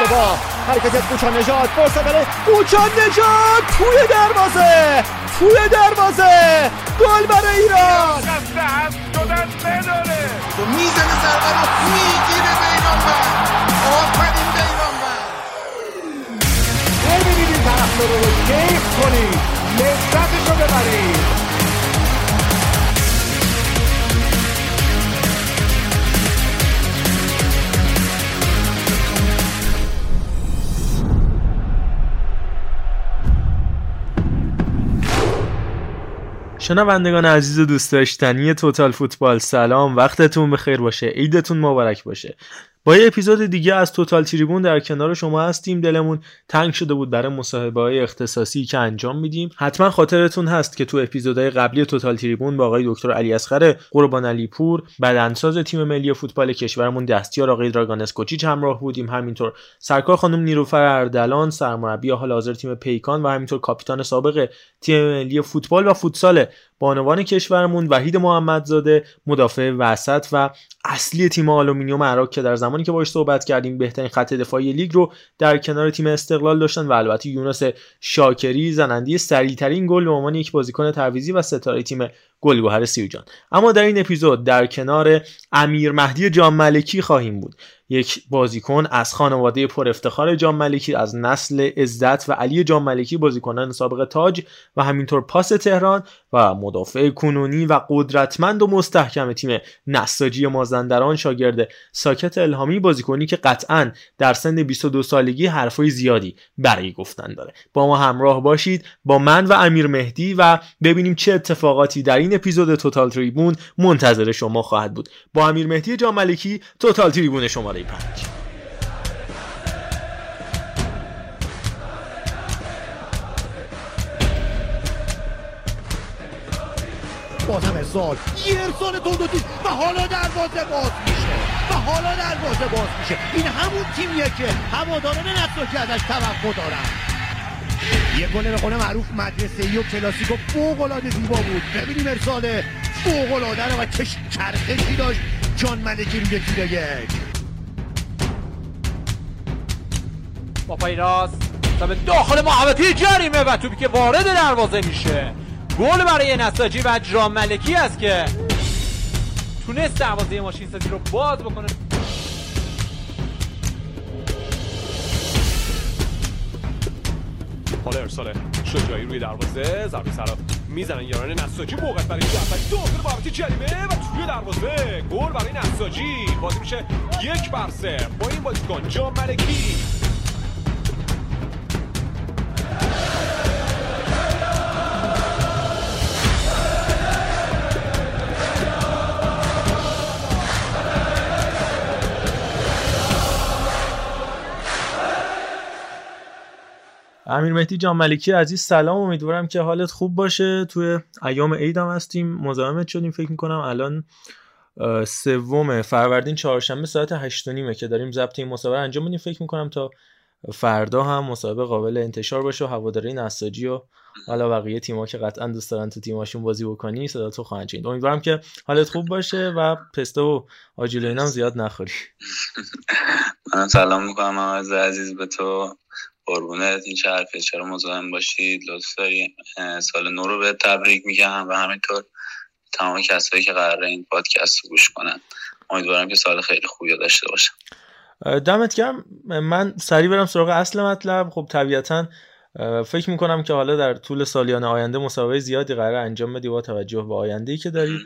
اشتباه حرکت کوچان نجات فرصت برای کوچان نجات توی دروازه توی دروازه گل برای ایران می‌زنه ضربه رو می‌گیره بیرانبر آفرین بیرانبر ببینید این طرف رو کیف کنید لذتشو ببرید شنوندگان عزیز و دوست داشتنی توتال فوتبال سلام. وقتتون بخیر باشه. عیدتون مبارک باشه. با یه اپیزود دیگه از توتال تریبون در کنار شما هستیم. دلمون تنگ شده بود برای مصاحبه های اختصاصی که انجام میدیم. حتما خاطرتون هست که تو اپیزودهای قبلی توتال تریبون با آقای دکتر علی اصغر قربان علی پور بدنساز تیم ملی فوتبال کشورمون دستیار آقای دراگان کوچیچ همراه بودیم. همینطور سرکار خانم نیروفر اردلان سرمربی حال حاضر تیم پیکان و همینطور کاپیتان سابق تیم ملی فوتبال و فوتسال بانوان کشورمون وحید محمدزاده مدافع وسط و اصلی تیم آلومینیوم اراک که در زمانی که باش صحبت کردیم بهترین خط دفاعی لیگ رو در کنار تیم استقلال داشتن و البته یونس شاکری زننده سریعترین گل به عنوان یک بازیکن تعویضی و ستاره تیم گلگهر سیرجان اما در این اپیزود در کنار امیر مهدی جام ملکی خواهیم بود. یک بازیکن از خانواده پر افتخار جام ملکی از نسل عزت و علی جام ملکی بازیکنان سابق تاج و همینطور پاس تهران و مدافع کنونی و قدرتمند و مستحکم تیم نساجی مازندران شاگرد ساکت الهامی بازیکنی که قطعا در سن 22 سالگی حرفای زیادی برای گفتن داره. با ما همراه باشید با من و امیر مهدی و ببینیم چه اتفاقاتی در این اپیزود توتال تریبون منتظر شما خواهد بود. با امیر مهدی جام ملکی توتال تریبون شماره 5 بازم ارسال یه ارسال تندوتی و حالا دروازه باز میشه. و حالا دروازه باز میشه. این همون تیمیه که هواداران نساجی ازش توقع دارن. یه گل به قول معروف مدرسه و کلاسیکو فوق العاده زیبا بود. ببینیم ارسال فوق العاده رو و کش چرخشی داشت. جان ملکی روی تیر یک. با پای راست. به داخل محوطه جریمه و توپی که وارد دروازه میشه. گل برای نساجی و جام ملکی است که تونست دروازه ماشین سازی رو باز بکنه. ارسال شجاعی روی دروازه ضربه سر می‌زنن یاران نساجی. موقع برای جعفری داخل محوطه جریمه و توی دروازه. گل برای نساجی. بازی میشه یک بر با این بازیکن جام ملکی. امیر مهدی جان ملکی عزیز سلام. امیدوارم که حالت خوب باشه. توی ایام عید هم هستیم. مزاحمت شدیم فکر می‌کنم. الان سوم فروردین چهارشنبه ساعت 8 نیمه که داریم ضبط این مسابقه انجام میدیم. فکر می‌کنم تا فردا هم مسابقه قابل انتشار باشه و هواداری نساجی و حالا بقیه تیم‌ها که قطعا دوست دارن تو تیماشون بازی بکنی صدا تو خواهند شنید. امیدوارم که حالت خوب باشه و پسته و آجیل اینم زیاد نخوری. من سلام می‌کنم عزیز به تو. قربونت این چه حرفه چرا مزاحم باشید؟ لطف داری؟ سال نو رو به تبریک میگم و همینطور تمام کسایی که قراره این پادکست رو گوش کنن. امیدوارم که سال خیلی خوبی داشته باشم. دمت گرم. من سریع برم سراغ اصل مطلب. خب طبیعتا فکر می‌کنم که حالا در طول سالیان آینده مسابقه زیادی قرار انجام بدی با توجه به آینده ای که داری.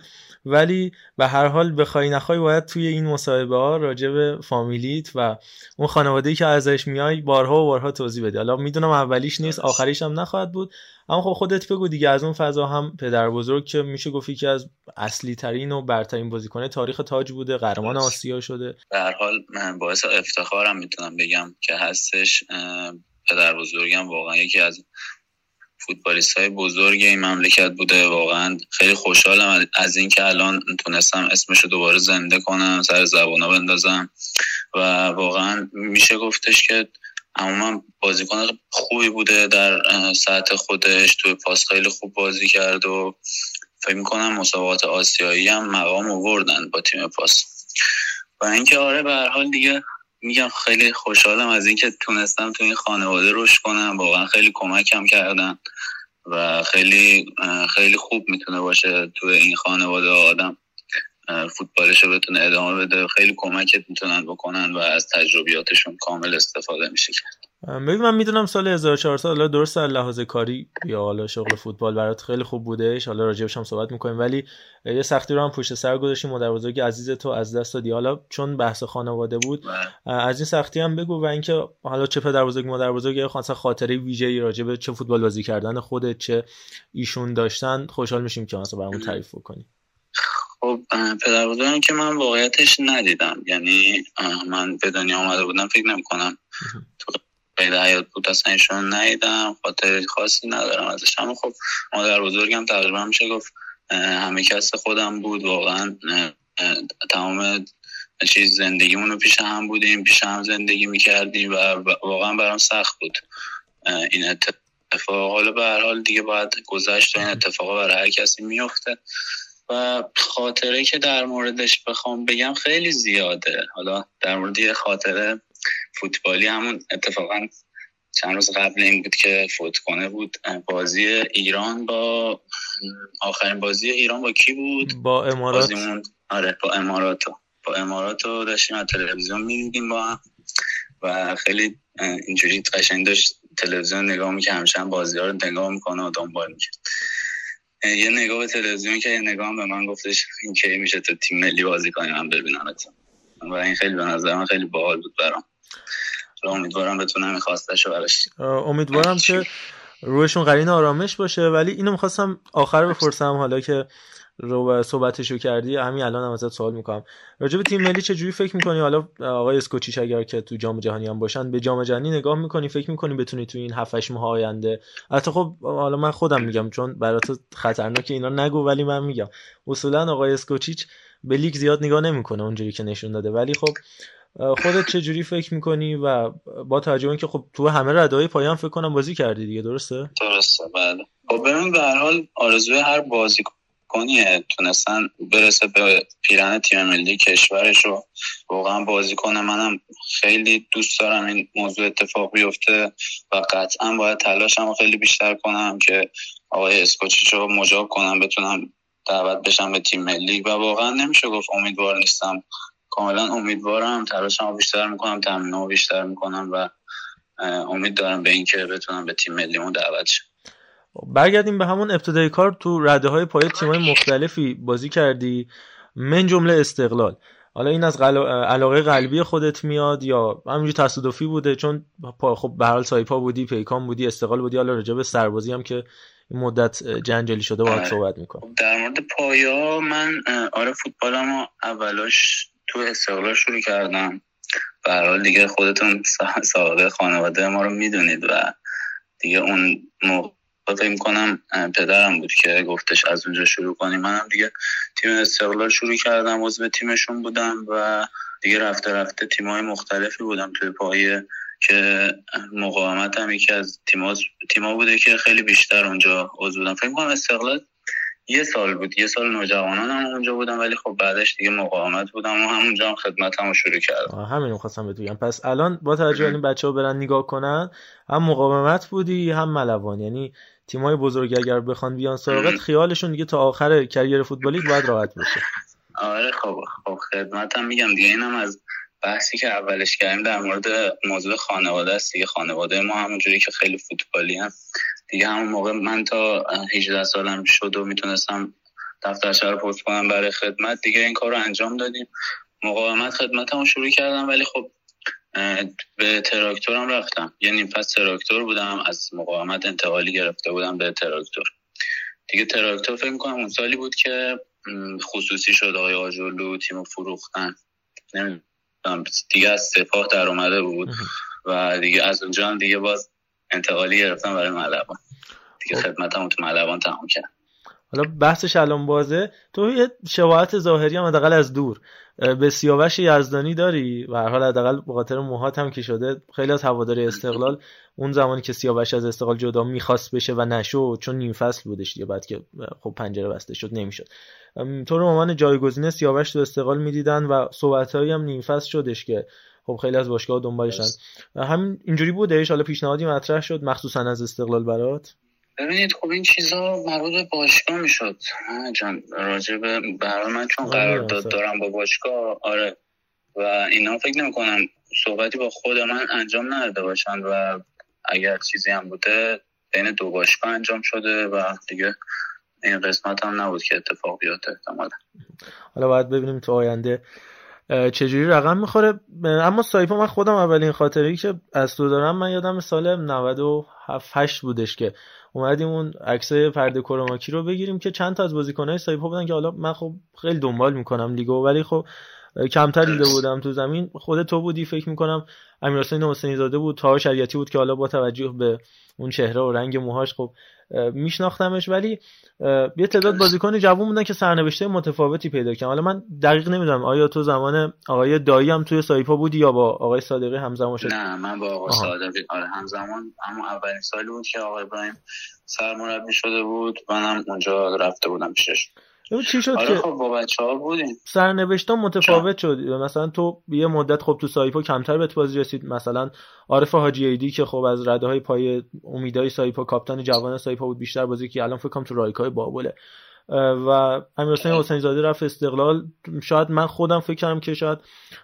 ولی به هر حال بخوای نخوای باید توی این مصاحبه ها راجع به فامیلیت و اون خانواده ای که ازش میای بارها و بارها توضیح بدی. حالا می‌دونم اولیش نیست آخریش هم نخواهد بود. اما خب خودت بگو دیگه از اون فضا هم پدر بزرگ که میشه گفتی که از اصلی ترین و برترین بازیکن تاریخ تاج بوده قهرمان آسیا شده. به هر حال من باعث افتخارم می‌تونم بگم که هستش پدر بزرگم واقعا یکی از فوتبالیست های بزرگ این مملکت بوده. واقعا خیلی خوشحالم از اینکه الان تونستم اسمش رو دوباره زنده کنم سر زبونا بندازم. و واقعا میشه گفتش که عموما بازیکن خوبی بوده در سطح خودش. توی پاس خیلی خوب بازی کرد و فکر می‌کنم مسابقات آسیایی هم مقام آوردن با تیم پاس. و اینکه آره به هر حال دیگه میگم خیلی خوشحالم از اینکه تونستم تو این خانواده رشد کنم. واقعا خیلی کمکم کردن و خیلی خیلی خوب می‌تونه باشه تو این خانواده آدم فوتبالش رو بتونه ادامه بده. خیلی کمکت می‌تونن بکنن و از تجربیاتشون کامل استفاده میشه. کرد ببین من می‌دونم سال 1400 حالا درست لحاظ کاری یا حالا شغل فوتبال برات خیلی خوب بودش حالا راجبش هم صحبت می‌کنیم. ولی یه سختی رو هم پشت سر گذاشتیم مادر بزرگ عزیز تو از دست دادی. حالا چون بحث خانواده بود از این سختی هم بگو و اینکه حالا چه پدر بزرگ مادر بزرگ یا خاصا خاطره ویژه‌ای راجب چه فوتبال بازی کردن خودت چه ایشون داشتن خوشحال میشیم که مثلا برامون تعریف کنی خب پدر بزرگم که من واقعیتش ندیدم. یعنی من به دنیا آمده بودم فکر نمی کنم تو قید حیات بود اصلا ایشون ندیدم خاطر خاصی ندارم ازش. اما خب مادر بزرگم تقریبا میشه گفت همه کس خودم بود. واقعا تمام چیز زندگیمون رو پیش هم بودیم پیش هم زندگی می‌کردیم و واقعا برام سخت بود. این اتفاق. حالا به هر حال دیگه باید گذشت و این اتفاقا برای هر کسی میفته و خاطره که در موردش بخوام بگم خیلی زیاده. حالا در مورد یه خاطره فوتبالی همون اتفاقا چند روز قبل این بود که فوت کنه بود. بازی ایران با آخرین بازی ایران با کی بود؟ با امارات. آره با اماراتو با اماراتو داشتیم از تلویزیون می‌دیدیم با هم. و خیلی اینجوری قشنگ داشت تلویزیون نگاه می‌کنه همیشه هم بازی ها رو نگاه می‌کنه و دنبال می‌کنه یه نگاه به تلویزیون که یه نگاه به من گفتش این کی میشه تو تیم ملی بازی کنی من ببینمت و این خیلی به نظر من خیلی باحال بود برام. امیدوارم بتونم این خواستشو براش امیدوارم که روشون قرین آرامش باشه ولی اینو می‌خواستم آخر بپرسم حالا که رو صحبتشو کردی همین الان هم ازت سوال می‌کنم. راجع به تیم ملی چجوری فکر می‌کنی؟ حالا آقای اسکوچیش اگر که تو جام جهانی هم باشن به جام جهانی نگاه می‌کنی؟ فکر می‌کنی بتونی تو این 7 8 ماه آینده؟ البته خب حالا من خودم میگم چون برات خطرناکه اینا نگو ولی من میگم. اصولا آقای اسکوچیچ به لیگ زیاد نگاه نمی‌کنه اونجوری که نشون داده. ولی خب خودت چه جوری فکر می‌کنی و با توجه که خب تو همه ردای پایان فکر کنم بازی کردی دیگه درسته؟ درسته بله. خب ببین به هر حال آرزوی هر بازیکن کنیه تونستن برسه به پیرن تیم ملی کشورش رو واقعا بازی کنه منم خیلی دوست دارم این موضوع اتفاق بیفته و قطعا باید تلاشم خیلی بیشتر کنم که آقای اسکوچیچ رو مجاب کنم بتونم دعوت بشم به تیم ملی. و واقعا نمیشه گفت امیدوار نیستم کاملا امیدوارم تلاشم بیشتر می‌کنم تمرین بیشتر می‌کنم و امید دارم به اینکه بتونم به تیم ملیمون دعوت شم. برگردیم به همون ابتدای کار. تو رده های پای تیمای مختلفی بازی کردی. من جمله استقلال. حالا این از علاقه قلبی خودت میاد یا همینجوری تصادفی بوده؟ چون خب به هر سایپا بودی پیکان بودی استقلال بودی. حالا راجع به سربازی هم که این مدت جنجالی شده باید آره. صحبت می‌کنم. در مورد پایا من آره فوتبالمو اولاش تو استقلال شروع کردم. به حال دیگه خودتون سابقه خانواده ما رو می‌دونید و دیگه اون موقع فکر کنم پدرم بود که گفتش از اونجا شروع کنیم منم دیگه تیم استقلال شروع کردم عضو تیمشون بودم و دیگه رفته رفته تیمای مختلفی بودم توی پایه که مقاومت هم یکی از تیما بوده که خیلی بیشتر اونجا عضو بودم فکر کنم استقلال یه سال بود یه سال نوجوانان هم اونجا بودم ولی خب بعدش دیگه مقاومت بودم و همونجا هم خدمت هم شروع کردم. همین خواستم بگم. پس الان با توجه این بچه ها برن نگاه کنن هم مقاومت بودی هم ملوان. یعنی تیمای بزرگ اگر بخوان بیان سراغت خیالشون دیگه تا آخر کریر فوتبالی باید راحت باشه. آره خب خب خدمتم میگم دیگه اینم از بحثی که اولش کردیم در مورد موضوع خانواده است. دیگه خانواده ما همونجوری که خیلی فوتبالی هم. دیگه همون موقع من تا 18 سالم شد و می‌تونستم دفترچه رو پست کنم برای خدمت دیگه این کار رو انجام دادیم. مقاومت خدمتمو شروع کردم ولی خب به تراکتورم رفتم. یعنی پس تراکتور بودم از مقاومت انتقالی گرفته بودم به تراکتور. دیگه تراکتور فکر می‌کنم اون سالی بود که خصوصی شد آقای آجولو تیم فروختن. نمی‌دونم دیگه از سپاه در اومده بود و دیگه از اونجا هم دیگه باز انتقالی گرفتم برای ملبان دیگه خدمتمو تو ملوان تمام کردم حالا بحثش الان بازه. تو یه شباهت ظاهری هم حداقل از دور. به سیاوش یزدانی داری؟ و هر حال حداقل به خاطر موهات هم که شده خیلی از هواداری استقلال اون زمانی که سیاوش از استقلال جدا می‌خواست بشه و نشد چون نیم فصل بودش دیگه بعد که خب پنجره بسته شد نمی‌شد. تو رو عنوان جایگزین سیاوش تو استقلال می‌دیدن و صحبتهایی هم نیم فصل شدش که خب خیلی از باشگاه دنبالشن. همین اینجوری بودش حالا پیشنهادی مطرح شد مخصوصا از استقلال برات؟ ببینید خب این چیزا مربوط به باشگاه می‌شد. جان راجع به برای من چون قرارداد دارم با باشگاه آره. و اینا فکر نمی کنم صحبتی با خود من انجام نداده باشن و اگر چیزی هم بوده بین دو باشگاه انجام شده و دیگه این قسمت هم نبود که اتفاق بیاته احتمالا. حالا باید ببینیم تو آینده چجوری رقم می‌خوره؟ اما سایپا من خودم اولین خاطری که از تو دارم من یادم سال 97 8 بودش که اومدیم اون عکس پرده کروماکی رو بگیریم که چند تا از بازیکنهای سایپا بودن که حالا من خب خیلی دنبال می‌کنم لیگو ولی خب کمتر دیده بودم تو زمین. خود تو بودی فکر می‌کنم امیر حسین حسینی زاده بود تا شریعتی بود که حالا با توجه به اون چهره و رنگ موهاش خب میشناختمش. ولی یه تعداد بازیکن جوون بودن که سرنوشته متفاوتی پیدا کردن. حالا من دقیق نمی‌دونم آیا تو زمان آقای دایی هم توی سایپا بودی یا با آقای صادقی همزمان شد نه من با آقای صادقی. آره همزمان. اما اولین سالی بود که آقای ابراهیم سرمربی شده بود. منم اونجا رفته بودم پیشش. چی شد آره که خب با بچه ها بودیم سرنوشت متفاوت شد. مثلا تو یه مدت خب تو سایپا کمتر بهت بازی رسید. مثلا عارف حاجی ایدی که خب از رده های پای امیدای سایپا کاپیتان جوان سایپا بود بیشتر بازی که الان فکر کنم تو رایکای بابله. و امیر حسین حسین زاده رفت استقلال. شاید من خودم فکر کردم که شاید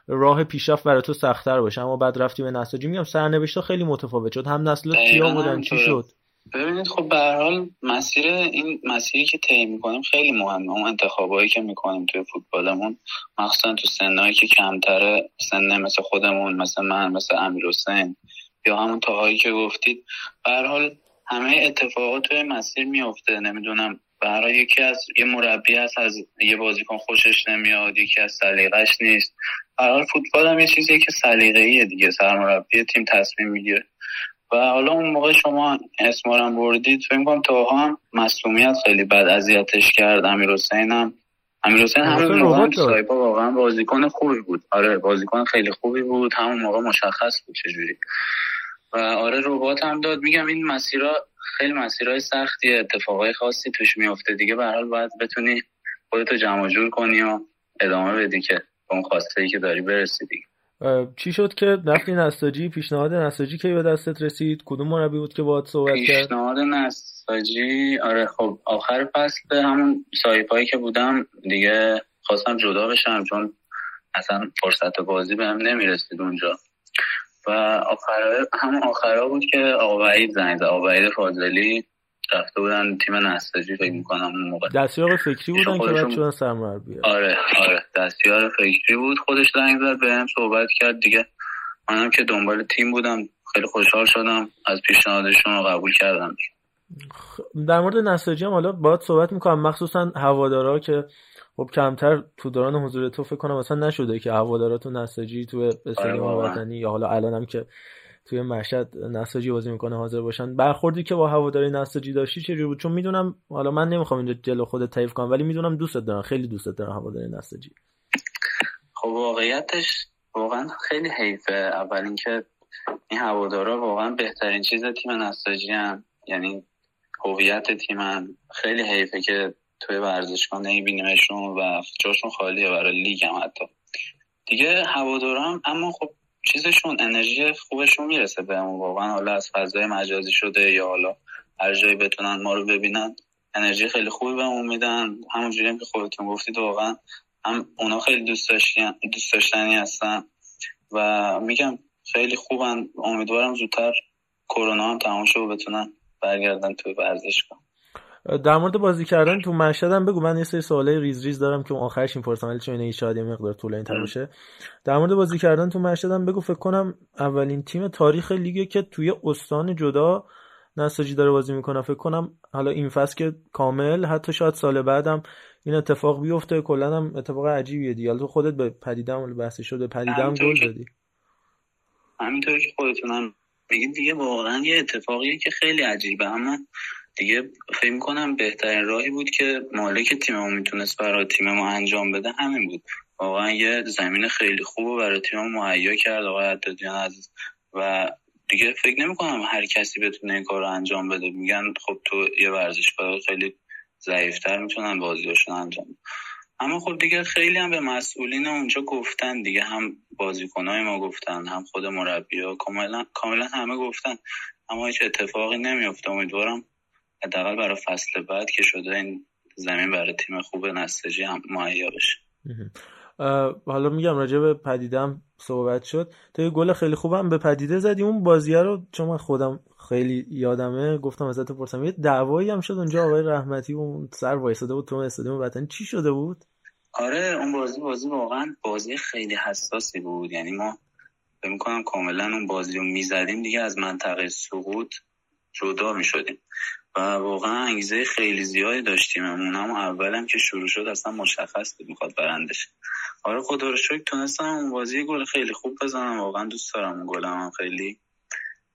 راه پیشرفت برای تو سختتر باشه اما بعد رفتی به نساجی. میگم سرنوشت خیلی متفاوت شد. هم نسل کیا بودن چی شد؟ ببینید خب به حال مسیر این مسیری که طی می‌کنیم خیلی مهمه. اون انتخابایی که می‌کنیم توی فوتبالمون مخصوصا تو سنهایی که کمتره سن مثل خودمون مثل من مثل امیر حسین یا همون تاهایی که گفتید به حال همه اتفاقات توی مسیر میفته نمی‌دونم برای یکی از یه مربی هست از یه بازیکن خوشش نمیاد یکی از سلیقش نیست. برای فوتبال هم یه چیزیه که سلیقه‌ایه دیگه سرمربی تیم تصمیم می‌گیره. و حالا اون موقع شما اسمارم بردید فکر کنم تا هم مسئولیت خیلی بد اذیتش کرد. امیر حسین هم امیر حسین همون موقع سایپا واقعا بازیکن خوبی بود. آره بازیکن خیلی خوبی بود. همون موقع مشخص بود چجوری. و آره ربات هم داد. میگم این مسیرها خیلی مسیرهای سختی اتفاقای خاصی توش میفته دیگه به حال باید بتونی خودتو جمع جور کنی و ادامه بدی که اون خواسته ای که داری برسی دیگه. چی شد که رفتی نساجی پیشنهاد نساجی کی به دستت رسید؟ کدوم مربی بود که باهات صحبت کرد؟ پیشنهاد نساجی؟ آره خب آخر فصل همون سایپایی که بودم دیگه خواستم جدا بشم چون اصلا فرصت بازی بهم نمی‌رسید اونجا. و آخر همون آخرا بود که آقا وحید زنگ زد آقا وحید فاضلی. رفته بودن تیم نساجی فکر می‌کنم اون موقع. دستیار فکری بودن که بعد شدن سرمربی آره آره. دستیار فکری بود خودش زنگ زد بهم صحبت کرد. دیگه منم که دنبال تیم بودم. خیلی خوشحال شدم. از پیشنهادشون رو قبول کردم. در مورد نساجی هم حالا باید صحبت می‌کنم. مخصوصا هوادارا که خب کمتر تو دوران حضور تو فکر کنم مثلا نشده که هوادارا تو نساجی تو استادیوم وطنی یا حالا الانم که توی مشهد نساجی بازی می‌کنه حاضر باشن. برخوردی که با هواداری نساجی داشتی چجوری بود؟ چون می‌دونم حالا من نمی‌خوام اینجا جلو خودت تعریف کنم ولی می‌دونم دوستت دارم خیلی دوستت دارم هواداری نساجی. خب واقعیتش واقعا خیلی حیفه. اول اینکه این هوادارا واقعا بهترین چیز تیم نساجی هم یعنی هویت تیمن خیلی حیفه که توی ورزشگاه نمیبینیمشون و جاشون خالیه برای لیگ هم حتی. دیگه هوادارا اما خب چیزشون انرژی خوبشون می‌رسه بهمون واقعا. حالا از فضای مجازی شده یا حالا هر جایی بتونن ما رو ببینن انرژی خیلی خوبی بهمون میدن. همونجوری هم که خودتون گفتید واقعا هم اونا خیلی دوست دوست داشتنی هستن و میگم خیلی خوبن. امیدوارم زودتر کرونا هم تمام شه و بتونن برگردن توی ورزشگاه. در مورد بازی کردن تو مشهد هم بگو. من یه سری سوالای ریز ریز دارم که آخرش می‌پرسم ولی چون شاید یه مقدار طولانی تر باشه. در مورد بازی کردن تو مشهد هم بگو. فکر کنم اولین تیم تاریخ لیگه که توی استان جدا نساجی داره بازی می‌کنه. فکر کنم حالا این فصل که کامل حتی شاید سال بعدم این اتفاق بیفته. کلا هم اتفاق عجیبیه دیگه. تو خودت به پدیدم بحث شده پدیدم گل دادی همینطور که خودتونم میگید دیگه واقعا یه اتفاقیه که خیلی عجیبه. اما دیگه فکر می‌کنم بهترین راهی بود که مالک تیممون می‌تونست برای تیم ما انجام بده همین بود. واقعا یه زمین خیلی خوب برای تیم مهیا کرد آقای عدادیان عزیز. و دیگه فکر نمی‌کنم هر کسی بتونه این کار رو انجام بده. میگن خب تو یه ورزشکار خیلی ضعیفتر می‌تونن بازیاشون انجام بده اما خب دیگه خیلی هم به مسئولین اونجا گفتن. دیگه هم بازیکنهای ما گفتن هم خود مربی ها کاملا کاملا همه گفتن. اما هیچ اتفاقی نمیفته امیدوارم حداقل برای فصل بعد که شده این زمین برای تیم خوب نساجی هم مهیا بشه. حالا میگم راجع به پدیدم صحبت شد. تو یه گل خیلی خوبم به پدیده زدی. اون بازیه رو چون من خودم خیلی یادمه گفتم ازت پرسم یه دعوایی هم شد اونجا آقای رحمتی اون سر وایساده بود تو استادیوم وطن چی شده بود؟ آره اون بازی بازی واقعا بازی خیلی حساسی بود. یعنی ما فکر می‌کنم کاملا اون بازی رو می‌زدیم دیگه از منطقه سقوط جدا می‌شدیم. و واقعا انگیزه خیلی زیادی داشتیم. اون هم اولم که شروع شد اصلا مشخص بود می‌خواد برندش. آره خدا رو شکر تونستم اون بازی گل خیلی خوب بزنم. واقعا دوست دارم اون گلم خیلی.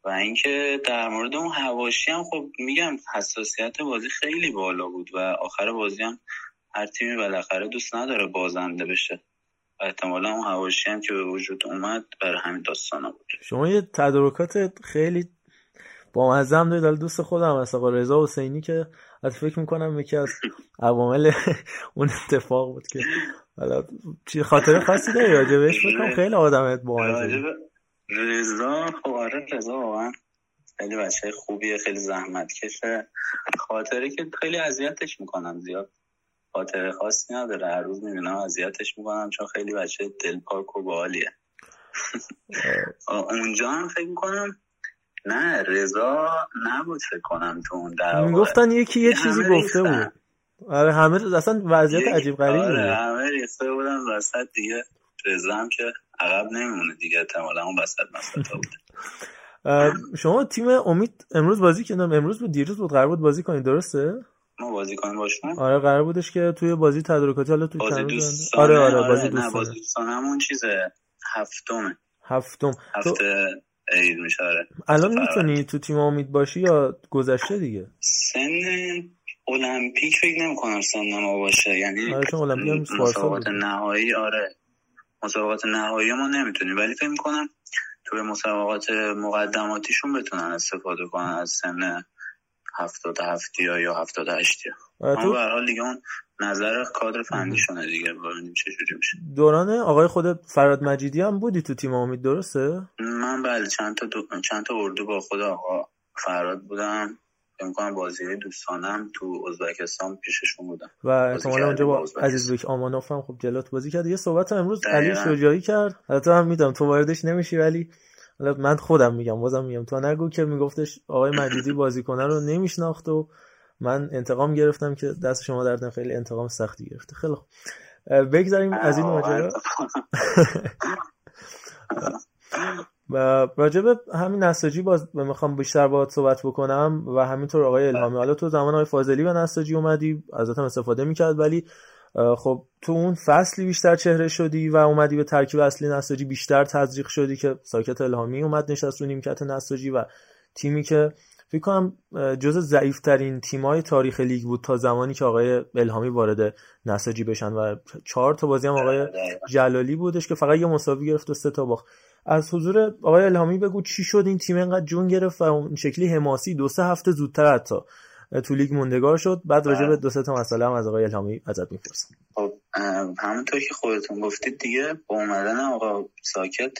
و اینکه در مورد اون هواشی هم خب میگم حساسیت بازی خیلی بالا بود و آخر بازی هم هر تیمی بالاخره دوست نداره بازنده بشه. و احتمالا اون هواشی هم که به وجود اومد برای همین داستان بود. شما یه تدارکات خیلی با مزم دارید. دوست خودم هست. آقا رضا حسینی که از فکر می‌کنم یکی از عوامل اون اتفاق بود که حالا چی خاطر خاصی داری راجبش بکنم خیلی آدم با رضا؟ خب آره رضا واقعا خیلی بچه خوبیه خیلی زحمت کشه خاطره که خیلی اذیتش می‌کنم زیاد. خاطر خاصی نداره. هر روز می‌بینم اذیتش می‌کنم چون خیلی بچه دلپاک و باحالیه اونجا هم فکر می‌کنم نه رضا نبود فکر کنم تو اون در می‌گفتن یکی یه چیزی گفته بود. آره همه اصلا وضعیت عجیب غریبی آره همه ریخته بودن وسط دیگه رضا هم که عقب نمیمونه دیگه احتمالا اون وسط مسئله بود. شما تیم امید امروز بازی کردم امروز بود دیروز بود. قرار بود بازی کنید درسته؟ ما بازی کنیم باشون آره قرار بودش که توی بازی تدارکاتی حالا تو بازی دوستانه. آره آره, آره بازی دوستانه. بازی دوستانه همون چیزه. هفتمه. هفتم. هفته عید میشه آره. الان می‌تونی تو تیم امید باشی یا گذشته دیگه؟ سن المپیک فکر نمی کنم سن ما باشه. یعنی آره مسابقات نهایی آره. مسابقات نهایی ما نمی‌تونیم. ولی فکر می‌کنم توی مسابقات مقدماتیشون بتونن استفاده کنن از سن هفتاد هفتی یا هفتاد هشتی اما به حال دیگه اون نظر کادر فنیشونه دیگه ببینیم چه جوری میشه. دوران آقای خود فراد مجیدی هم بودی تو تیم امید درسته؟ من بله چند تا دو... چند تا اردو با خود آقا فراد بودم. امکان بازی دوستانم تو ازبکستان پیششون بودم. و احتمالا اونجا با عزیز بک آمانوف هم خب جلات بازی کرد. یه صحبت امروز علی شجاعی کرد. البته هم میدم تو واردش نمیشی ولی من خودم میگم بازم میگم. تو نگو که میگفتش آقای مجیدی بازیکنه رو نمیشناخت و من انتقام گرفتم که دست شما دردن خیلی انتقام سختی گرفته. خیلی خوب. بگذاریم از این ماجرا. و راجب همین نساجی باز می‌خوام بیشتر باهات صحبت بکنم و همینطور آقای الهامی. حالا تو زمان آقای فاضلی و نساجی اومدی ازت هم استفاده می‌کرد ولی خب تو اون فصلی بیشتر چهره شدی و اومدی به ترکیب اصلی نساجی بیشتر تزریق شدی که ساکت الهامی اومد نشست رو نیمکت نساجی و تیمی که فکر کنم جز ضعیفترین تیمای تاریخ لیگ بود تا زمانی که آقای الهامی وارد نساجی بشن و چهار تا بازی هم آقای جلالی بودش که فقط یه مساوی گرفت و سه تا باخت. از حضور آقای الهامی بگو چی شد؟ این تیم انقدر جون گرفت و اون شکلی حماسی دو سه هفته زودتر حتی تو لیگ موندگار شد. بعد راجع به دو سه تا مسئله هم از آقای الهامی ازت می‌پرسم خب همونطور که خودتون گفتید دیگه با اومدن آقا ساکت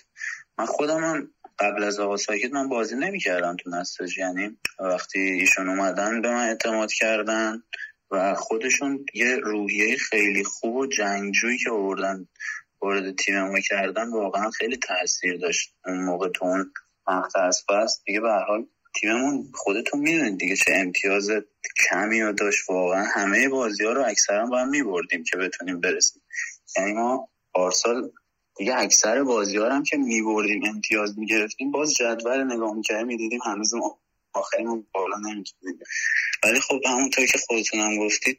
من خودم هم قبل از آقا ساکت من بازی نمی‌کردم تو نساج. یعنی وقتی ایشون اومدن به من اعتماد کردن و خودشون یه روحیه خیلی خوب و جنگجویی که آوردن وارد تیم ما کردن واقعا خیلی تاثیر داشت. اون موقع تو اون مقطع از فصل دیگه به حال تیممون خودتون می‌دونید دیگه چه امتیاز کمی رو داشت. واقعا همه بازی ها رو اکثرا با هم میبردیم که بتونیم برسیم. یعنی ما پارسال دیگه اکثر بازی هم که میبردیم امتیاز می‌گرفتیم باز جدول نگاه می‌کردیم می‌دیدیم هنوز ما آخریمون بالا نمی‌تونیم. ولی خب همونطور که خودتون هم گفتید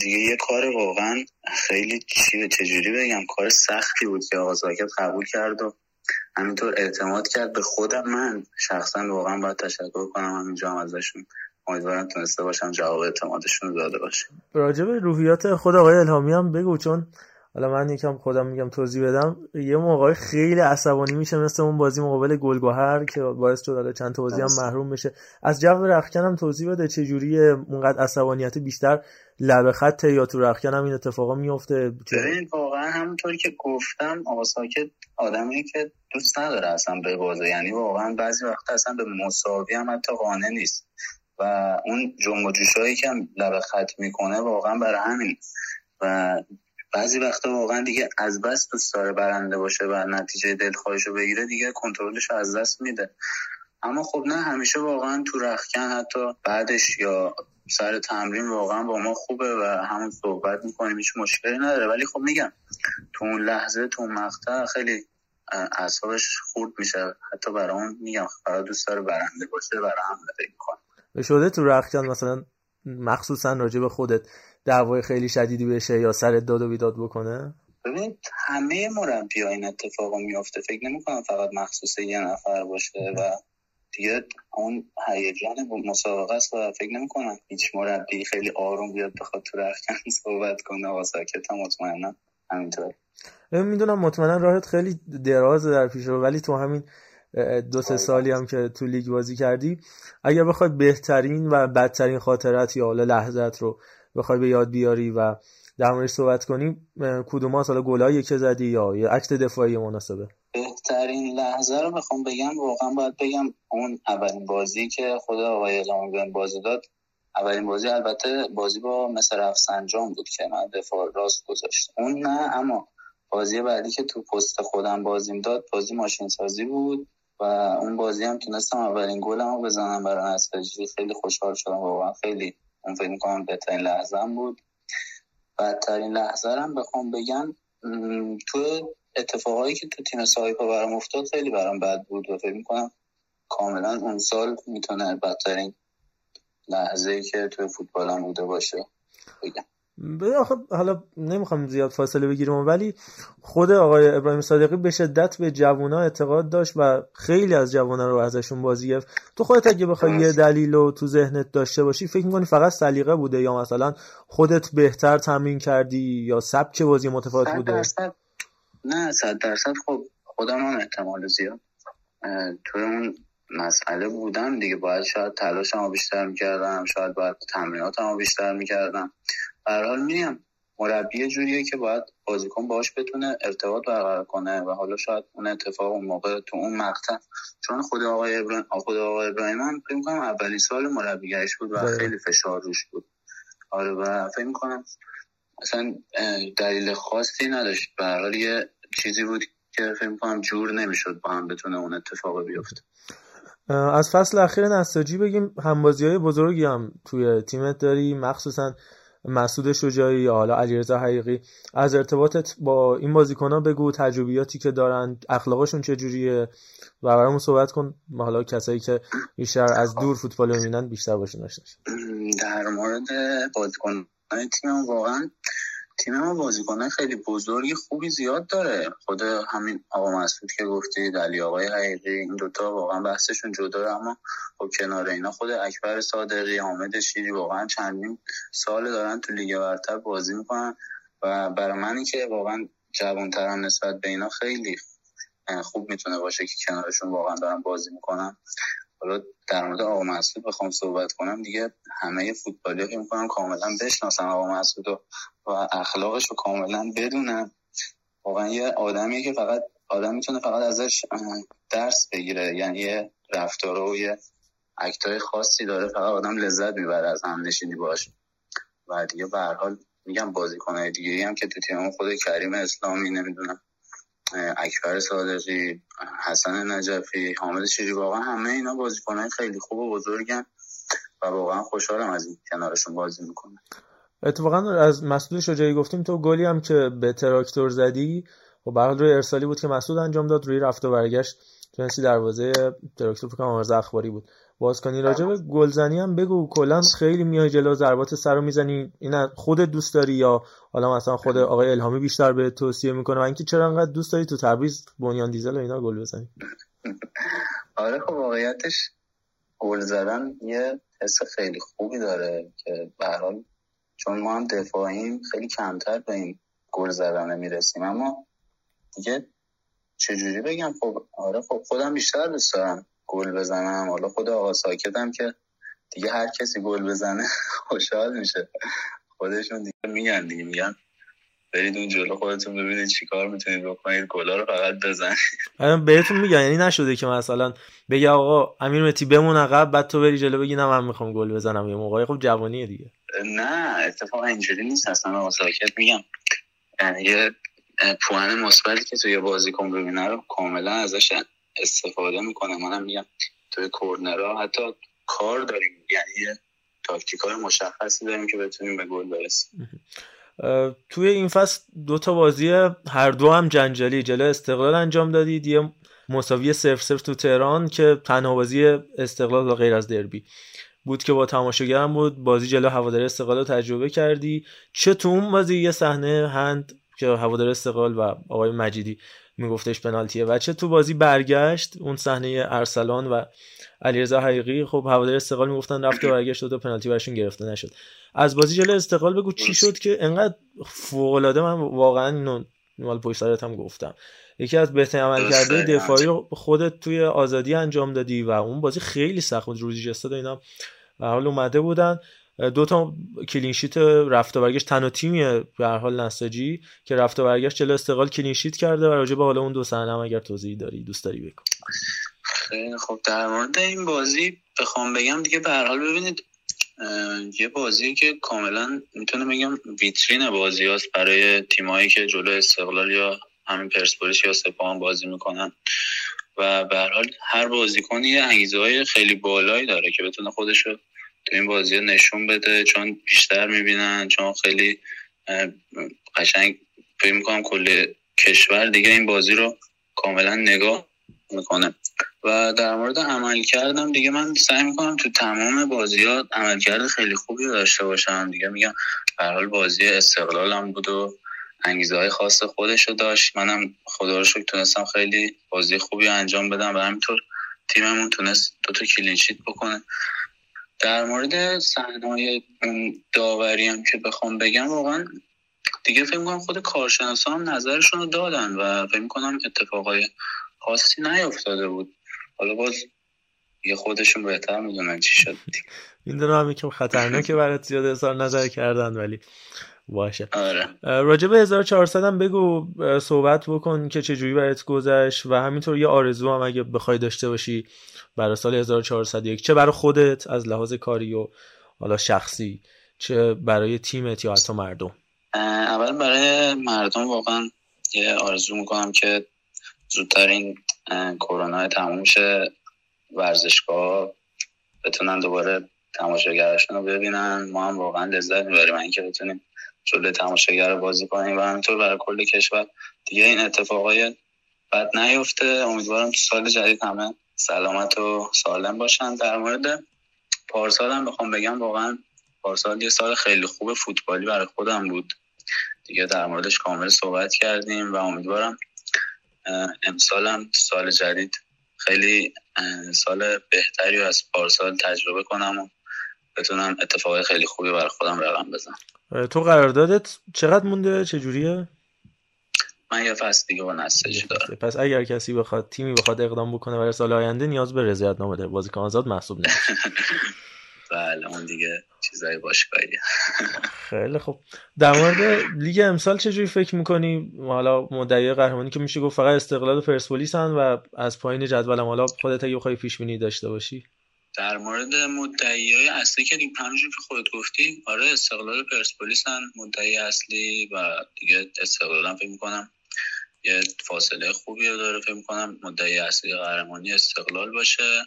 دیگه یه کار واقعا خیلی چی چجوری بگم کار سختی بود که آقا قبول کرد و همینطور اعتماد کرد به خودم من. شخصا واقعا باید تشکر کنم همینجا هم ازشون. امیدوارم تونسته باشم جواب اعتمادشون داده باشه. راجب روحیات خود آقای الهامی هم بگو چون حالا من یکم خودم میگم توضیح بدم. یه موقع خیلی عصبانی میشه مثل اون بازی مقابل گلگهر که باعث شد حالا چند تا بازی هم محروم بشه. از جو رخکن هم توضیح بده چه جوریه اونقدر عصبانیت بیشتر لب خط یا تو رخکن هم این اتفاقا میفته ببین واقعا همونطوری که گفتم آقا ساکت آدمی که دوست نداره اصلا به بازه. یعنی واقعا بعضی وقت اصلا به مساوی هم حتی قانع نیست. و اون جنب و که لب خط می‌کنه واقعا برای همین. و بعضی وقتا واقعا دیگه از بس دوست داره برنده باشه و نتیجه دلخواهش رو بگیره دیگه کنترلش از دست میده. اما خب نه همیشه واقعا تو رخکن حتی بعدش یا سر تمرین واقعا با ما خوبه و همون صحبت می‌کنیم هیچ مشکلی نداره. ولی خب میگم تو اون لحظه تو اون مقطع خیلی اعصابش خورد میشه. حتی برای اون میگم فقط دوست داره برنده باشه برای هم فکر می‌کنه شده تو رخکن مثلا مخصوصا راجع به خودت دعوای خیلی شدیدی بشه یا سر داد و بیداد بکنه؟ ببین همه مربی این اتفاق میافته. فکر نمی کنم فقط مخصوص یه نفر باشه و دیگه اون هیجان مسابقه است و فکر نمی کنم هیچ مربی خیلی آروم بیاد بخواد تو رخکن صحبت کنه. و ساکت هم مطمئنا همینطور. می‌دونم مطمئنا راهت خیلی دراز در پیش رو ولی تو همین دو سه سالی هم که تو لیگ بازی کردی اگر بخواد بهترین و بدترین خاطرت یا حالا لحظت رو بخوای به یاد بیاری و در موردش صحبت کنیم کدوم حالا گلایی که زدی یا یه عکت دفاعی مناسبه؟ بهترین لحظه رو بخوام بگم واقعا باید بگم اون اولین بازی که خود آقای اعلام بازی داد اولین بازی البته بازی با مثل رفسنجان بود که من دفاع راست گذاشت اون نه اما بازی بعدی که تو پست خودم بازیم داد بازی ماشین سازی بود و اون بازی هم تونستم اولین گلم رو بزنم برای نساجی خیلی خوشحال شدم واقعا خیلی اون فکر می‌کنم بهترین لحظه بود. بدترین لحظه هم بخوام بگم تو اتفاقایی که تو تیم سایپا برام افتاد خیلی برام بد بود و فکر می‌کنم کاملا اون سال می‌تونه بدترین لحظه ای که تو فوتبالم بوده باشه بگم. حالا نمی‌خوام زیاد فاصله بگیرم ولی خود آقای ابراهیم صادقی به شدت به جوونا اعتقاد داشت و خیلی از جوونا رو ازشون بازی گرفت. تو خودت اگه بخوای یه دلیل رو تو ذهنت داشته باشی فکر می‌کنی فقط سلیقه بوده یا مثلا خودت بهتر تمرین کردی یا سبک بازی متفاوت بوده؟ درصد. نه صد درصد. خب خودم هم احتمال زیاد. تو اون مسئله بودم دیگه باید شاید تلاشمو بیشتر می‌کردم شاید باید تمریناتمو بیشتر می‌کردم. حال میگم مربی جوریه که باید بازیکن باش بتونه ارتباط برقرار کنه و حالا شاید اون اتفاق اون موقع تو اون مقطع. چون خود آقای ابراهیم خود آقای ابراهیم هم فکر کنم اولین سال مربیگرش بود و بله. خیلی فشار روش بود. آره و فکر کنم اصلا دلیل خاصی نداشت. به هر حال یه چیزی بود که فکر کنم جور نمی‌شد با هم بتونه اون اتفاق بیفته. از فصل اخیر نساجی بگیم. همبازی های بزرگی هم توی تیمت داری. مخصوصا مسعود شجاعی یا حالا علیرضا حقیقی از ارتباطت با این بازیکن‌ها بگو تجربیاتی که دارن اخلاقشون چجوریه و برامون صحبت کن. حالا کسایی که بیشتر از دور فوتبال می‌بینن بیشتر باشون داشته در مورد بازیکن تیم واقعا تیم ما بازیکنان خیلی بزرگی خوبی زیاد داره. خود همین آقا مسعود که گفتی علی آقای حقیقی این دوتا واقعا بحثشون جدا اما خب کنار اینا خود اکبر صادقی حامد شیری واقعا چندین سال دارن تو لیگ برتر بازی می‌کنن و برای منی که واقعا جوانترم نسبت به اینا خیلی خوب می‌تونه باشه که کنارشون واقعا دارن بازی می‌کنن. حالا در مورد آقا مسعود بخوام صحبت کنم. دیگه همه فوتبالی که می‌کنم کاملا بشناسم آقا مسعود و اخلاقش رو کاملا بدونم واقعا یه آدمیه که فقط آدم می‌تونه فقط ازش درس بگیره. یعنی یه رفتار و یه اکتای خاصی داره. فقط آدم لذت می‌بره از هم نشینی باش. و دیگه به هر حال میگم دیگه هم که تو تیم خود کریم اسلامی نمی‌دونم. اکبر صادقی حسن نجفی حامد شیری واقعا همه اینا بازیکنهای خیلی خوب و بزرگن و واقعا خوشحالم از این کنارشون بازی می‌کنه اتفاقا از مسعود شجاعی گفتیم تو گلی هم که به تراکتور زدی و به روی ارسالی بود که مسعود انجام داد روی رفت و برگشت. تونستی دروازه تراکتور فکر اخباری بود. باز کنی راجع به گلزنی هم بگو. کلا خیلی میای جلو ضربات سر رو می‌زنی. این خودت دوست داری یا حالا مثلا خود آقای الهامی بیشتر به توصیه می‌کنه و اینکه چرا انقدر دوست داری تو تبریز بنیان دیزل و اینا گل بزنی؟ آره خب واقعیتش گل زدن یه حس خیلی خوبی داره که به حال چون ما هم دفاعیم خیلی کمتر به این گل زدن می‌رسیم. اما دیگه چجوری بگم؟ خب آره خب خودم بیشتر دوست دارم. گل بزنم. حالا خود آقا ساکتم که دیگه هر کسی گل بزنه خوشحال میشه. خودشون دیگه میگن دیگه میگن برید اون جلو خودتون ببینید چیکار می‌تونید بکنید. گلا رو فقط بزنید. بهتون میگن. یعنی نشده که مثلا بگه آقا امیر متی بمون عقب بعد تو بری جلو بگی نه من می‌خوام گل بزنم. یه موقعی خب جوانیه دیگه. نه اتفاقا اینجوری نیست. اصلا آقا ساکت میگم. یعنی یه پوان مثبتی که توی بازیکن ببینه رو کاملا ازش استفاده می‌کنه. منم میگم توی کورنرها حتی کار داریم. یعنی تاکتیک های مشخصی داریم که بتونیم به گل برسیم. توی این فصل دو تا بازی هر دو هم جنجالی. جلو استقلال انجام دادید. یه مساوی صرف صرف تو تهران که تنها بازی استقلال و غیر از دربی بود که با تماشاگرم بود. بازی جلو هوادار استقلال تجربه کردی. چه تو اون بازی یه صحنه هند که هوادار استقلال و آقای مجیدی میگفتش پنالتیه. و چه تو بازی برگشت اون صحنه ارسلان و علیرضا حقیقی. خب هوادار استقلال می‌گفتن رفت و برگشت و پنالتی براشون گرفته نشد. از بازی جلو استقلال بگو چی شد که انقدر فوق العاده من واقعا اینو مال پشت هم گفتم. یکی از بهترین عملکرده دفاعی رو خودت توی آزادی انجام دادی و اون بازی خیلی سخت بود. روزی جسد اینا به حال اومده بودن. دو تا clean sheet رفت و برگشت تنها تیمیه به هر حال نساجی که رفت و برگشت جلو استقلال clean sheet کرده و راجع به حالا اون دو صحنه هم اگر توضیحی داری دوست داری بکن خیلی خب در مورد این بازی بخوام بگم دیگه به هر حال ببینید یه بازی که کاملا می‌تونه بگم ویترین بازی هست برای تیمایی که جلو استقلال یا همین پرسپولیس یا سپاهان بازی می‌کنن. و به هر حال هر بازیکن یه انگیزه های خیلی بالایی داره که بتونه خودش رو تو این بازی نشون بده چون بیشتر می‌بینن چون خیلی قشنگ فکر می‌کنم کل کشور دیگه این بازی رو کاملا نگاه می‌کنه. و در مورد عمل کردم دیگه من سعی می‌کنم تو تمام بازی ها عملکرد خیلی خوبی داشته باشم. دیگه میگم در حال بازی استقلالم بود و انگیزه های خاص خودش رو داشت. منم خدا رو شکر تونستم خیلی بازی خوبی انجام بدم و همینطور تیممون تونست دو تا کلینشیت بکنه. در مورد صحنه داوری هم که بخوام بگم واقعا دیگه فکر می‌کنم خود کارشناسا هم نظرشون رو دادن و فکر می‌کنم اتفاقای خاصی نیافتاده بود. حالا باز یه خودشون بهتر می‌دونن چی شد. این دارم که خطرناکه برات زیاد اظهار نظر کردن ولی باشه. آره. راجع به 1400 هم بگو صحبت بکن که چجوری برات گذشت و همینطور یه آرزو هم اگه بخوای داشته باشی برای سال 1401 چه برای خودت از لحاظ کاری و حالا شخصی چه برای تیمت یا حتی مردم؟ اول برای مردم واقعا یه آرزو می‌کنم که زودتر این کرونا تموم شه ورزشگاه بتونن دوباره تماشاگرشون رو ببینن. ما هم واقعا لذت می‌بریم اینکه بتونیم جلوی تماشاگر بازی کنیم و همینطور برای کل کشور. دیگه این اتفاقای بد نیفته. امیدوارم تو سال جدید همه سلامت و سالم باشن. در مورد پارسال هم بخوام بگم واقعا پارسال یه سال خیلی خوب فوتبالی برای خودم بود. دیگه در موردش کامل صحبت کردیم و امیدوارم امسالم سال جدید خیلی سال بهتری از پارسال تجربه کنم و بتونم اتفاق خیلی خوبی برای خودم رقم بزنم تو قراردادت چقدر مونده؟ چجوریه؟ من یه فصل دیگه با نساجی دارم. پس اگر کسی بخواد تیمی بخواد اقدام بکنه برای سال آینده نیاز به رضایت نامه داره بازیکن آزاد محسوب نمیشه. بله اون دیگه چیزای باشگاهیه. خیلی خوب. در مورد لیگ امسال چجوری فکر می‌کنی؟ حالا مدعی قهرمانی که میشه گفت فقط استقلال و پرسپولیس و از پایین جدولم. حالا خودت اگه بخوای پیش بینی داشته باشی. در مورد مدعی های اصلی که همونجور که خودت گفتی آره استقلال پرسپولیس مدعی اصلی و دیگه استقلال هم فکر می‌کنم یه فاصله خوبی رو داره فکر می‌کنم مدعی اصلی قهرمانی استقلال باشه.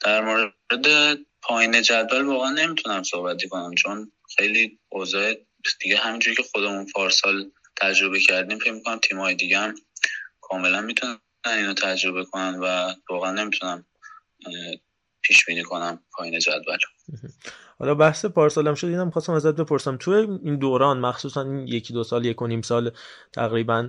در مورد پایین جدول واقعا نمی‌تونم صحبتی کنم چون خیلی اوضاع دیگه همینجوری که خودمون پارسال تجربه کردیم فکر می‌کنم تیمای دیگه هم کاملا می‌تونن اینو تجربه کنن و واقعا نمی‌تونم پیش بینی کنم پایین جدول. حالا بحث پارسالم شد اینم خواستم ازت بپرسم. تو این دوران مخصوصا این یکی دو سال یک و نیم سال تقریبا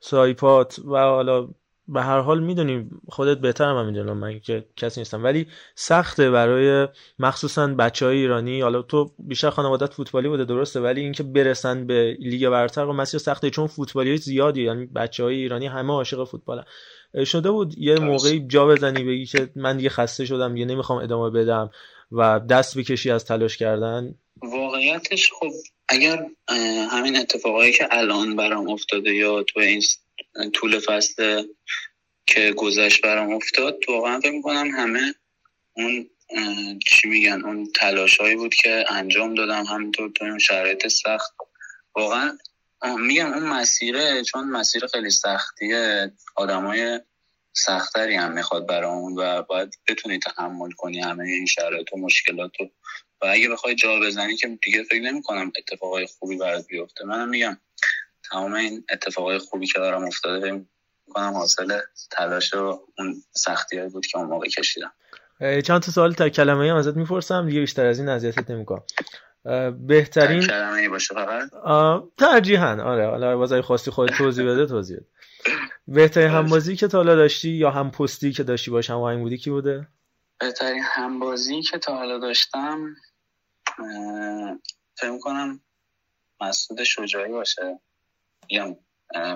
سایپات و حالا به هر حال می‌دونیم خودت بهتر من می‌دونم من که کسی نیستم. ولی سخته برای مخصوصا بچه های ایرانی. حالا تو بیشتر خانوادت فوتبالی بوده درسته ولی اینکه برسن به لیگ برتر و مسیر سخته چون فوتبالی زیادی یعنی بچه های ایرانی همه عاشق فوتبالن. شده بود یه موقعی جا بزنی بگی که من دیگه خسته شدم دیگه نمی‌خوام ادامه بدم و دست بکشی از تلاش کردن. واقعیتش خب اگر همین اتفاقایی که الان برام افتاده یا تو این طول فصل که گذشت برام افتاد واقعا فکر می‌کنم همه اون چی میگن اون تلاشهایی بود که انجام دادم همینطور تو این شرایط سخت. واقعا میگم اون مسیره چون مسیر خیلی سختیه آدمای سختری هم می‌خواد برامون و باید بتونی تحمل کنی همه این شرایط و مشکلات رو. و اگه بخوای جا بزنی که دیگه فکر نمی کنم اتفاقای خوبی برات بیفته. منم میگم تمام این اتفاقای خوبی که دارم افتاده فکر کنم حاصل تلاش و اون سختی بود که اون موقع کشیدم. چند تا سوال تا کلمه هم ازت می‌پرسم دیگه بیشتر از این اذیتت نمی‌کنم. بهترین باشه فقط؟ ترجیحاً. آره حالا باز خواستی خود توضیح بده توضیح بده. بهترین همبازی که تا حالا داشتی یا هم پستی که داشتی باش هم بودی کی بوده؟ بهترین همبازی که تا حالا داشتم فکر کنم مسعود شجاعی باشه. میگم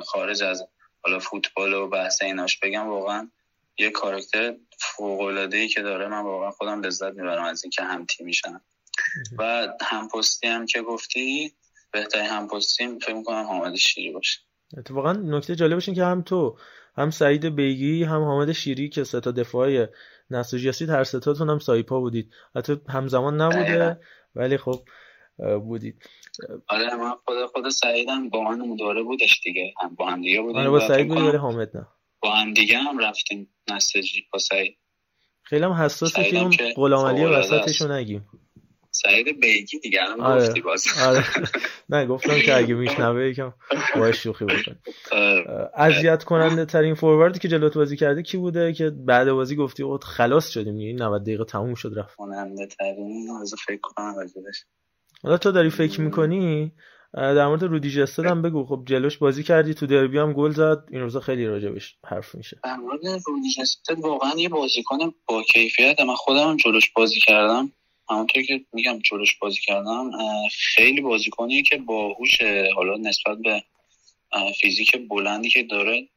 خارج از حالا فوتبال و بحث ایناش بگم واقعا یه کاراکتر فوق ای که داره من واقعا خودم لذت می‌برم از اینکه هم تیم میشن و هم پستی هم که گفتی بهترین هم پستی فکر کنم حامد شیری باشه. اتفاقا نکته جالبش این که هم تو هم سعید بیگی هم حامد شیری که سه تا دفاعی نساجی هستید هر ستاتون هم سایپا بودید. حتی همزمان نبوده ولی خب بودید. آره من خود خود سعیدم با من دوره بودش دیگه. هم با هم دیگه بودیم آره با سعید بودی ولی حامد نه. با هم دیگه هم رفتیم نساجی با سعید. خیلی هم حساسه که غلام علی وسطشو نگیم. سعید بیگی دیگه هم آره. گفتی باز. آره. نه گفتم که اگه میشنوه یکم باش شوخی بکن آره. اذیت کننده ترین فورواردی که جلوت بازی کرده کی بوده که بعد بازی گفتی اوت خلاص شدیم؟ این 90 دقیقه تموم شد رفت. کننده ترین از فکر کنم حالا تو داری فکر می‌کنی؟ در مورد رودی جستد هم بگو. خب جلوش بازی کردی تو دربی هم گل زد. این روزا خیلی راجبش حرف میشه. در مورد رودی جستد واقعا یه بازیکن با کیفیت من خودم جلوش بازی کردم. همونطور که میگم جلوش بازی کردم خیلی بازیکنی که باهوش حالا نسبت به فیزیک بلندی که داره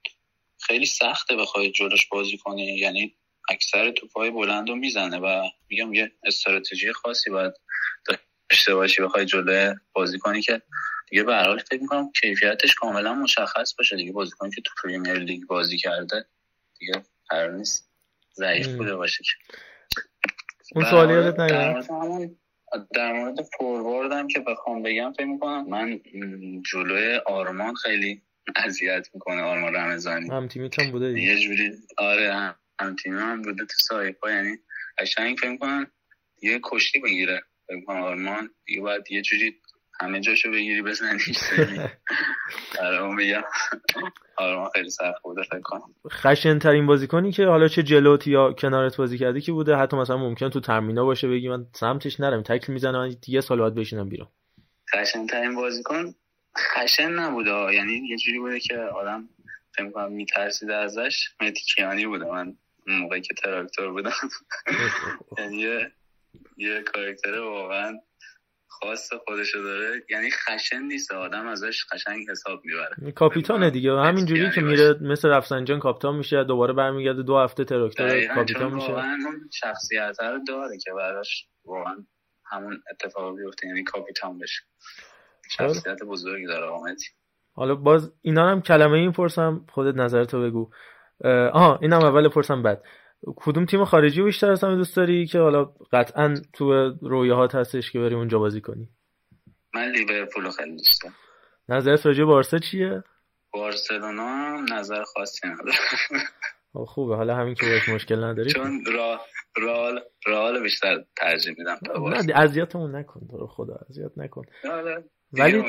خیلی سخته بخوای جلوش بازی کنی. یعنی اکثر توپای بلند رو می‌زنه و میگم یه استراتژی خاصی باید داشته باشی بخوای جلوی بازی کنی که دیگه به حال فکر می‌کنم کیفیتش کاملا مشخص باشه. دیگه بازیکنی که تو پریمیر لیگ بازی کرده دیگه قرار نیست ضعیف بوده باشه اون سوالی یادت در مورد فورواردم که بخوام بگم فکر می‌کنم من جلوی آرمان خیلی اذیت می‌کنه آرمان رمضانی. هم تیمیت هم بوده یه جوری آره هم, هم تیمی هم بوده تو سایپا. یعنی قشنگ فکر می‌کنم یه کشتی بگیره. فکر می‌کنم آرمان دیگه باید یه جوری همه جاشو بگیری بزنیش آره اون بگم. آره خیلی سخت بوده فکر کنم. خشن ترین بازیکنی که حالا چه جلوت یا کنارت بازی کردی که بوده؟ حتی مثلا ممکن تو ترمینا باشه بگی من سمتش نرم تکل می‌زنم من یه سال بعد بشینم بیرون. خشن ترین بازیکن خشن نبوده یعنی یه جوری بوده که آدم فکر کنم میترسیده ازش. متیکیانی بوده. من موقعی که تراکتور بودم. یعنی یه کاراکتر واقعا خاص خودشو داره یعنی خشن نیست آدم ازش قشنگ حساب می‌بره. کاپیتانه دیگه. همینجوری که میره مثل رفسنجان کاپیتان میشه دوباره برمیگرده دو هفته تراکتور کاپیتان میشه. واقعا اون شخصیت رو داره که براش واقعا همون اتفاق بیفته یعنی کاپیتان بشه. شخصیت بزرگی داره آمدی. حالا باز اینا هم کلمه این پرسم خودت نظرتو بگو. آها اینم اول پرسم بعد. کدوم تیم خارجی بیشتر از همه دوست داری که حالا قطعا تو رویاهات هستش که بری اونجا بازی کنی؟ من لیورپول خیلی دوست دارم. نظرت راجع بارسا چیه؟ بارسلونا نظر خاصی نداره. خب خوبه. حالا همین که باش مشکل نداری. چون را رال رال بیشتر ترجیح میدم نه اذیتمون نکن تو خدا اذیت نکن. آره، ولی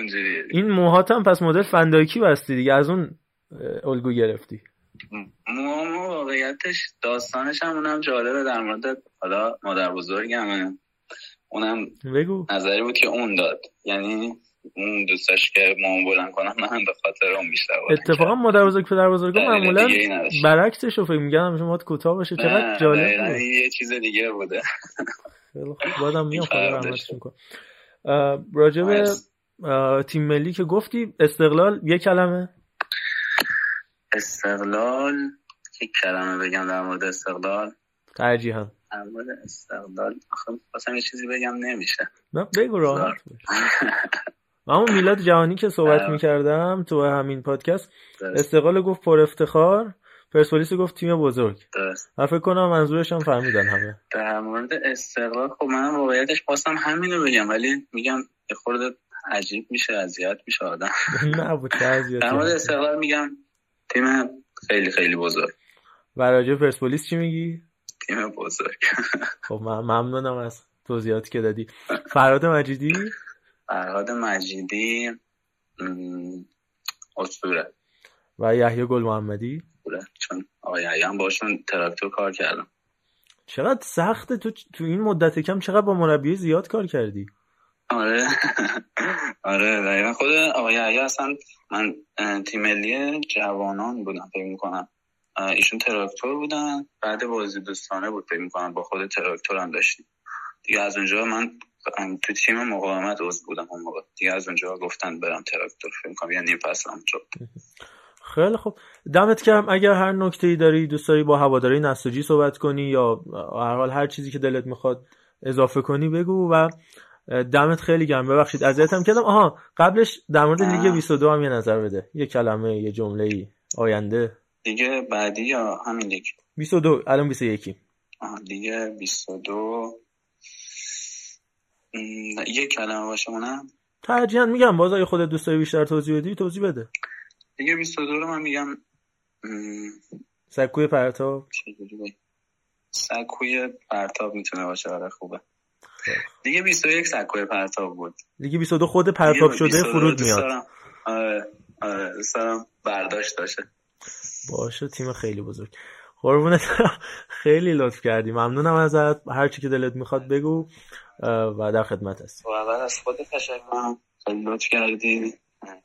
این موهات هم پس مدل فنداکی بستی دیگه از اون الگو گرفتی. مو واقعیتش داستانش هم اونم جالبه در مورد حالا مادر بزرگم. اونم بگو. نظری بود که اون داد. یعنی اون دوستاش که ما بلند کنم من به خاطر اون بیشتر اتفاقا. مادر بزرگ پدر بزرگ معمولا. برعکسش رو فکر میگن همیشه ماد کوتاه باشه. چقدر جالب یه چیز دیگه بوده. خیلی خوب. بازم میام خدا رحمتشون مرسی. اه، تیم ملی که گفتی استقلال یه کلمه. استقلال یک کلمه بگم در مورد استقلال. ترجیحاً در مورد استقلال آخه خواستم یه چیزی بگم نمیشه. نه بگو راحت همون میلاد جهانی که صحبت. می‌کردم تو همین پادکست استقلال گفت پر افتخار پرسپولیس گفت تیم بزرگ. درست. فکر کنم منظورش هم فهمیدن همه. در مورد استقلال خب من واقعیتش خواستم همینو بگم ولی میگم یه خورده عجیب میشه اذیت میشه آدم. نه بود در مورد. استقلال میگم تیم خیلی خیلی بزرگ. و راجع پرسپولیس چی میگی؟ تیم بزرگ. خب من ممنونم از توضیحاتی که دادی. فراد مجیدی؟ فرهاد مجیدی اسطوره. و یحیی گل محمدی. چون آقای علی هم باشون تراکتور کار کردم. چقدر سخته تو تو این مدت کم چقدر با مربی زیاد کار کردی؟ آره. آره دقیقا. خود آقای علی اصلا من تیم ملی جوانان بودم فکر می‌کنم. ایشون تراکتور بودن بعد بازی دوستانه بود فکر می‌کنم. با خود تراکتور هم داشتیم. دیگه از اونجا من تو تیم مقاومت عضو بودم اون موقع. دیگه از اونجا گفتن برم تراکتور فکر می‌کنم. یعنی فصل اونجا. بود. خیلی خوب. دمت گرم. اگر هر نکته ای داری دوست داری با هواداری نساجی صحبت کنی یا هر حال هر چیزی که دلت می‌خواد اضافه کنی بگو و دمت خیلی گرم. ببخشید اذیتم کردم. آها قبلش در مورد لیگ آه. 22 هم یه نظر بده. یه کلمه یه جمله ای آینده. دیگه بعدی یا همین لیگ؟ 22 الان 21 آه، دیگه 22 م، یه کلمه باشه اونم ترجیحاً میگم. باز اگه خودت دوست داری بیشتر توضیح بدی توضیح بده. دیگه 22 رو من میگم م، سکوی پرتاب؟ سکوی پرتاب می‌تونه باشه. آره خوبه. دیگه 21 سکوی پرتاب بود. لیگ 22 خود پرتاب دیگه شده 22 فرود میاد. آره آره دارم برداشت داشته باشه تیم خیلی بزرگ. قربونت. خیلی لطف کردی. ممنونم ازت. هر چی که دلت می‌خواد بگو و در خدمت هست. و اول از خود تشکر. کنم خیلی لطف کردی.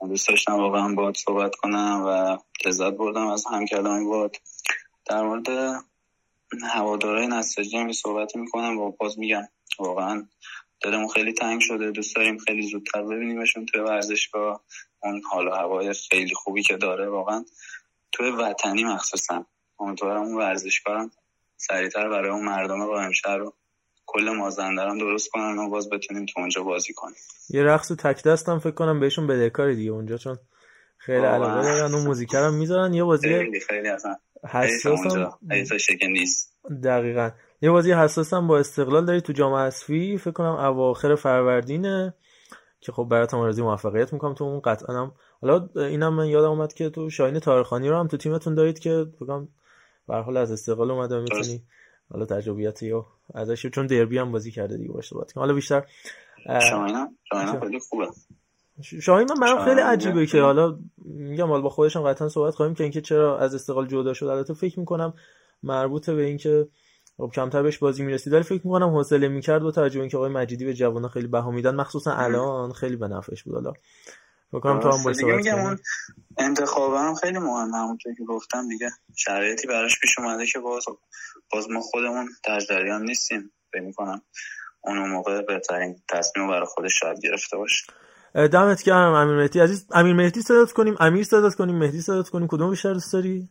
دوست داشتم واقعا باهات صحبت کنم و لذت بردم از همکلامی باهات در مورد هوادارهای نساجی هم یه صحبتی می‌کنم. و باز میگم. واقعا دلمون خیلی تنگ شده. دوست داریم خیلی زودتر ببینیمشون توی ورزشگاه. اون حال و هوای خیلی خوبی که داره واقعا توی وطنی مخصوصا. امیدوارم اون ورزشگاه سریعتر برای اون مردم قائمشهر رو کل مازندران درست کنن و باز بتونیم تو اونجا بازی کنیم. یه رقص تک دستم فکر کنم بهشون بدهکاری دیگه اونجا چون خیلی. علاقه دارن. اون موزیکر هم می‌ذارن. یه بازی خیلی خیلی اصلا خیلی حساس اونجا. هم حیفشه که نیست. دقیقا. یه بازی حساس هم با استقلال داری تو جام حذفی فکر کنم اواخر فروردینه که خب براتون آرزوی موفقیت می‌کنم. تو اون قطعا هم حالا اینم من یادم اومد که تو شاهین تارخانی رو هم تو تیمتون دارید که کنم به حال از استقلال اومده می‌تونی حالا تجربیاتی و ازش چون دربی هم بازی کرده دیگه باشه کنم حالا بیشتر شاهینم خیلی خوبه. شاهین من برام خیلی شاهین عجیبه. که حالا میگم حالا با خودشون قطعا صحبت خواهیم که اینکه چرا از استقلال جدا شد البته فکر می‌کنم مربوطه به اینکه خب کمتر بهش بازی می‌رسید. ولی فکر می‌کنم حوصله می‌کرد با توجه اینکه آقای مجیدی به جوونا خیلی بها میدن مخصوصا الان خیلی به نفعش بود. حالا فکر کنم تو هم. اون انتخابه هم خیلی مهمه. همونطور که گفتم دیگه شرایطی براش پیش اومده که باز باز ما خودمون در جریان نیستیم. فکر می‌کنم اون موقع بهترین تصمیم برای خودش شاید گرفته باشه. دمت گرم امیر مهدی عزیز. امیر مهدی صدات کنیم. امیر صدات کنیم. مهدی صدات کنیم. کدوم بیشتر دوست داری؟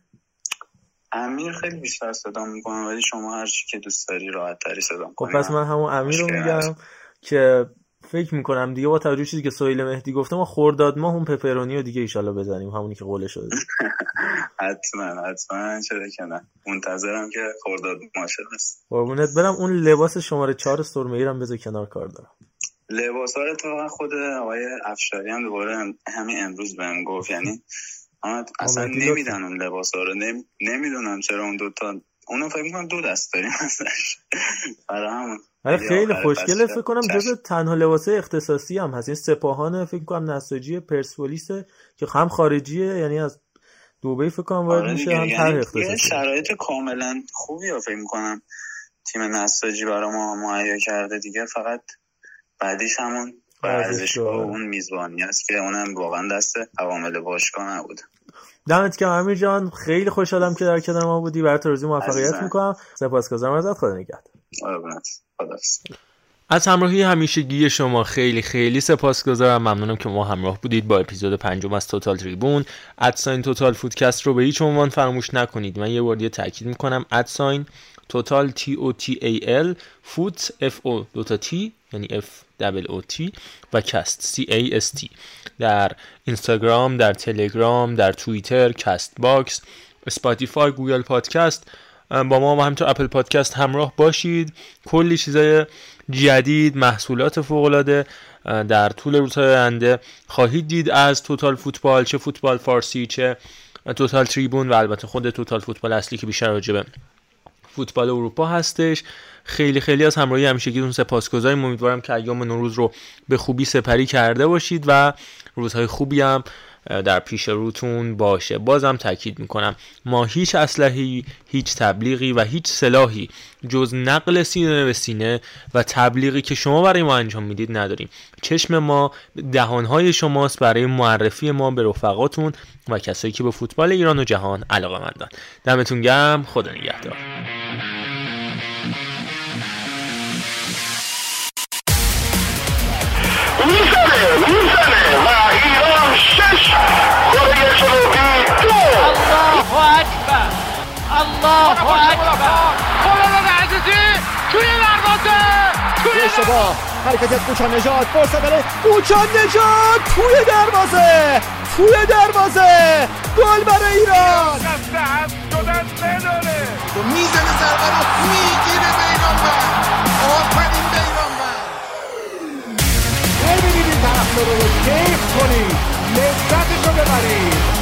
امیر خیلی بیشتر صدا می‌کنم ولی شما هر چی که دوست داری راحت تری صدا خب پس من همون امیر رو میگم. که فکر می‌کنم دیگه با توجه چیزی که سهیل مهدی گفته ما خورداد ما اون پپرونی رو دیگه ایشالله بزنیم همونی که قوله شده. حتما حتما. چرا که نه. منتظرم که خورداد ماشه هست قربونت برم. اون لباس شماره چهار سرمه ایرم بذار کنار کار دارم. لباس ها رو تو خود آقای افشاری هم دوباره هم- همین امروز بهم گفت. یعنی اصلا. نمیدن اون لباس ها رو. نم... نمی‌دونم چرا اون دوتا اونو فکر می‌کنم دو دست داریم ازش. برای همون. ولی خیلی خوشگله. فکر کنم. جز تنها لباسه اختصاصی هم هست. این سپاهان فکر کنم نساجی پرسپولیسه که هم خارجیه یعنی از دبی فکر کنم وارد آره میشه هم یعنی اختصاصی. شرایط کاملا خوبی رو فکر می‌کنم. تیم نساجی برای ما مهیا کرده دیگه. فقط بعدیش همون ورزشگاه اون میزبانی است که اونم واقعا دست عوامل باشگاه نبود دمت گرم امیر جان. خیلی خوشحالم که در کنار ما بودی. برات آرزوی موفقیت می‌کنم. سپاسگزارم ازت. خدا نگهدار. از همراهی همیشگی شما خیلی خیلی سپاسگزارم. ممنونم که ما همراه بودید با اپیزود پنجم از توتال تریبون. at sign Total Footcast رو به هیچ عنوان فراموش نکنید. من یه بار دیگه تاکید می‌کنم. at sign total T O T A L foot F O دوتا T یعنی F double O T و cast C A S T در اینستاگرام در تلگرام در توییتر Castbox Spotify Google Podcast با ما و همینطور Apple Podcast همراه باشید. کلی چیزای جدید محصولات فوقالعاده در طول روزهای آینده خواهید دید از توتال فوتبال چه فوتبال فارسی چه توتال تریبون و البته خود توتال فوتبال اصلی که بیشتر راجبه فوتبال اروپا هستش. خیلی خیلی از همراهی همیشگیتون سپاسگزاریم. امیدوارم که ایام نوروز رو به خوبی سپری کرده باشید و روزهای خوبی هم در پیش روتون باشه. بازم تاکید می‌کنم ما هیچ اسلحه‌ای هیچ تبلیغی و هیچ سلاحی جز نقل سینه به سینه و تبلیغی که شما برای ما انجام می‌دید نداریم. چشم ما دهانهای شماست برای معرفی ما به رفقاتون و کسایی که به فوتبال ایران و جهان علاقه مندن دمتون گرم. خدا نگهدار. کره جنوبی الله اکبر الله اکبر عزیزی توی دروازه توی اشتباه حرکت از کوچان نجات فرصت برای نجات توی دروازه توی دروازه گل برای ایران شدن بداره می‌زنه ضربه رو می‌گیره بیرانبر آفرین بیرانبر ببینید این طرف رو کیف کنید Descanse sobre París.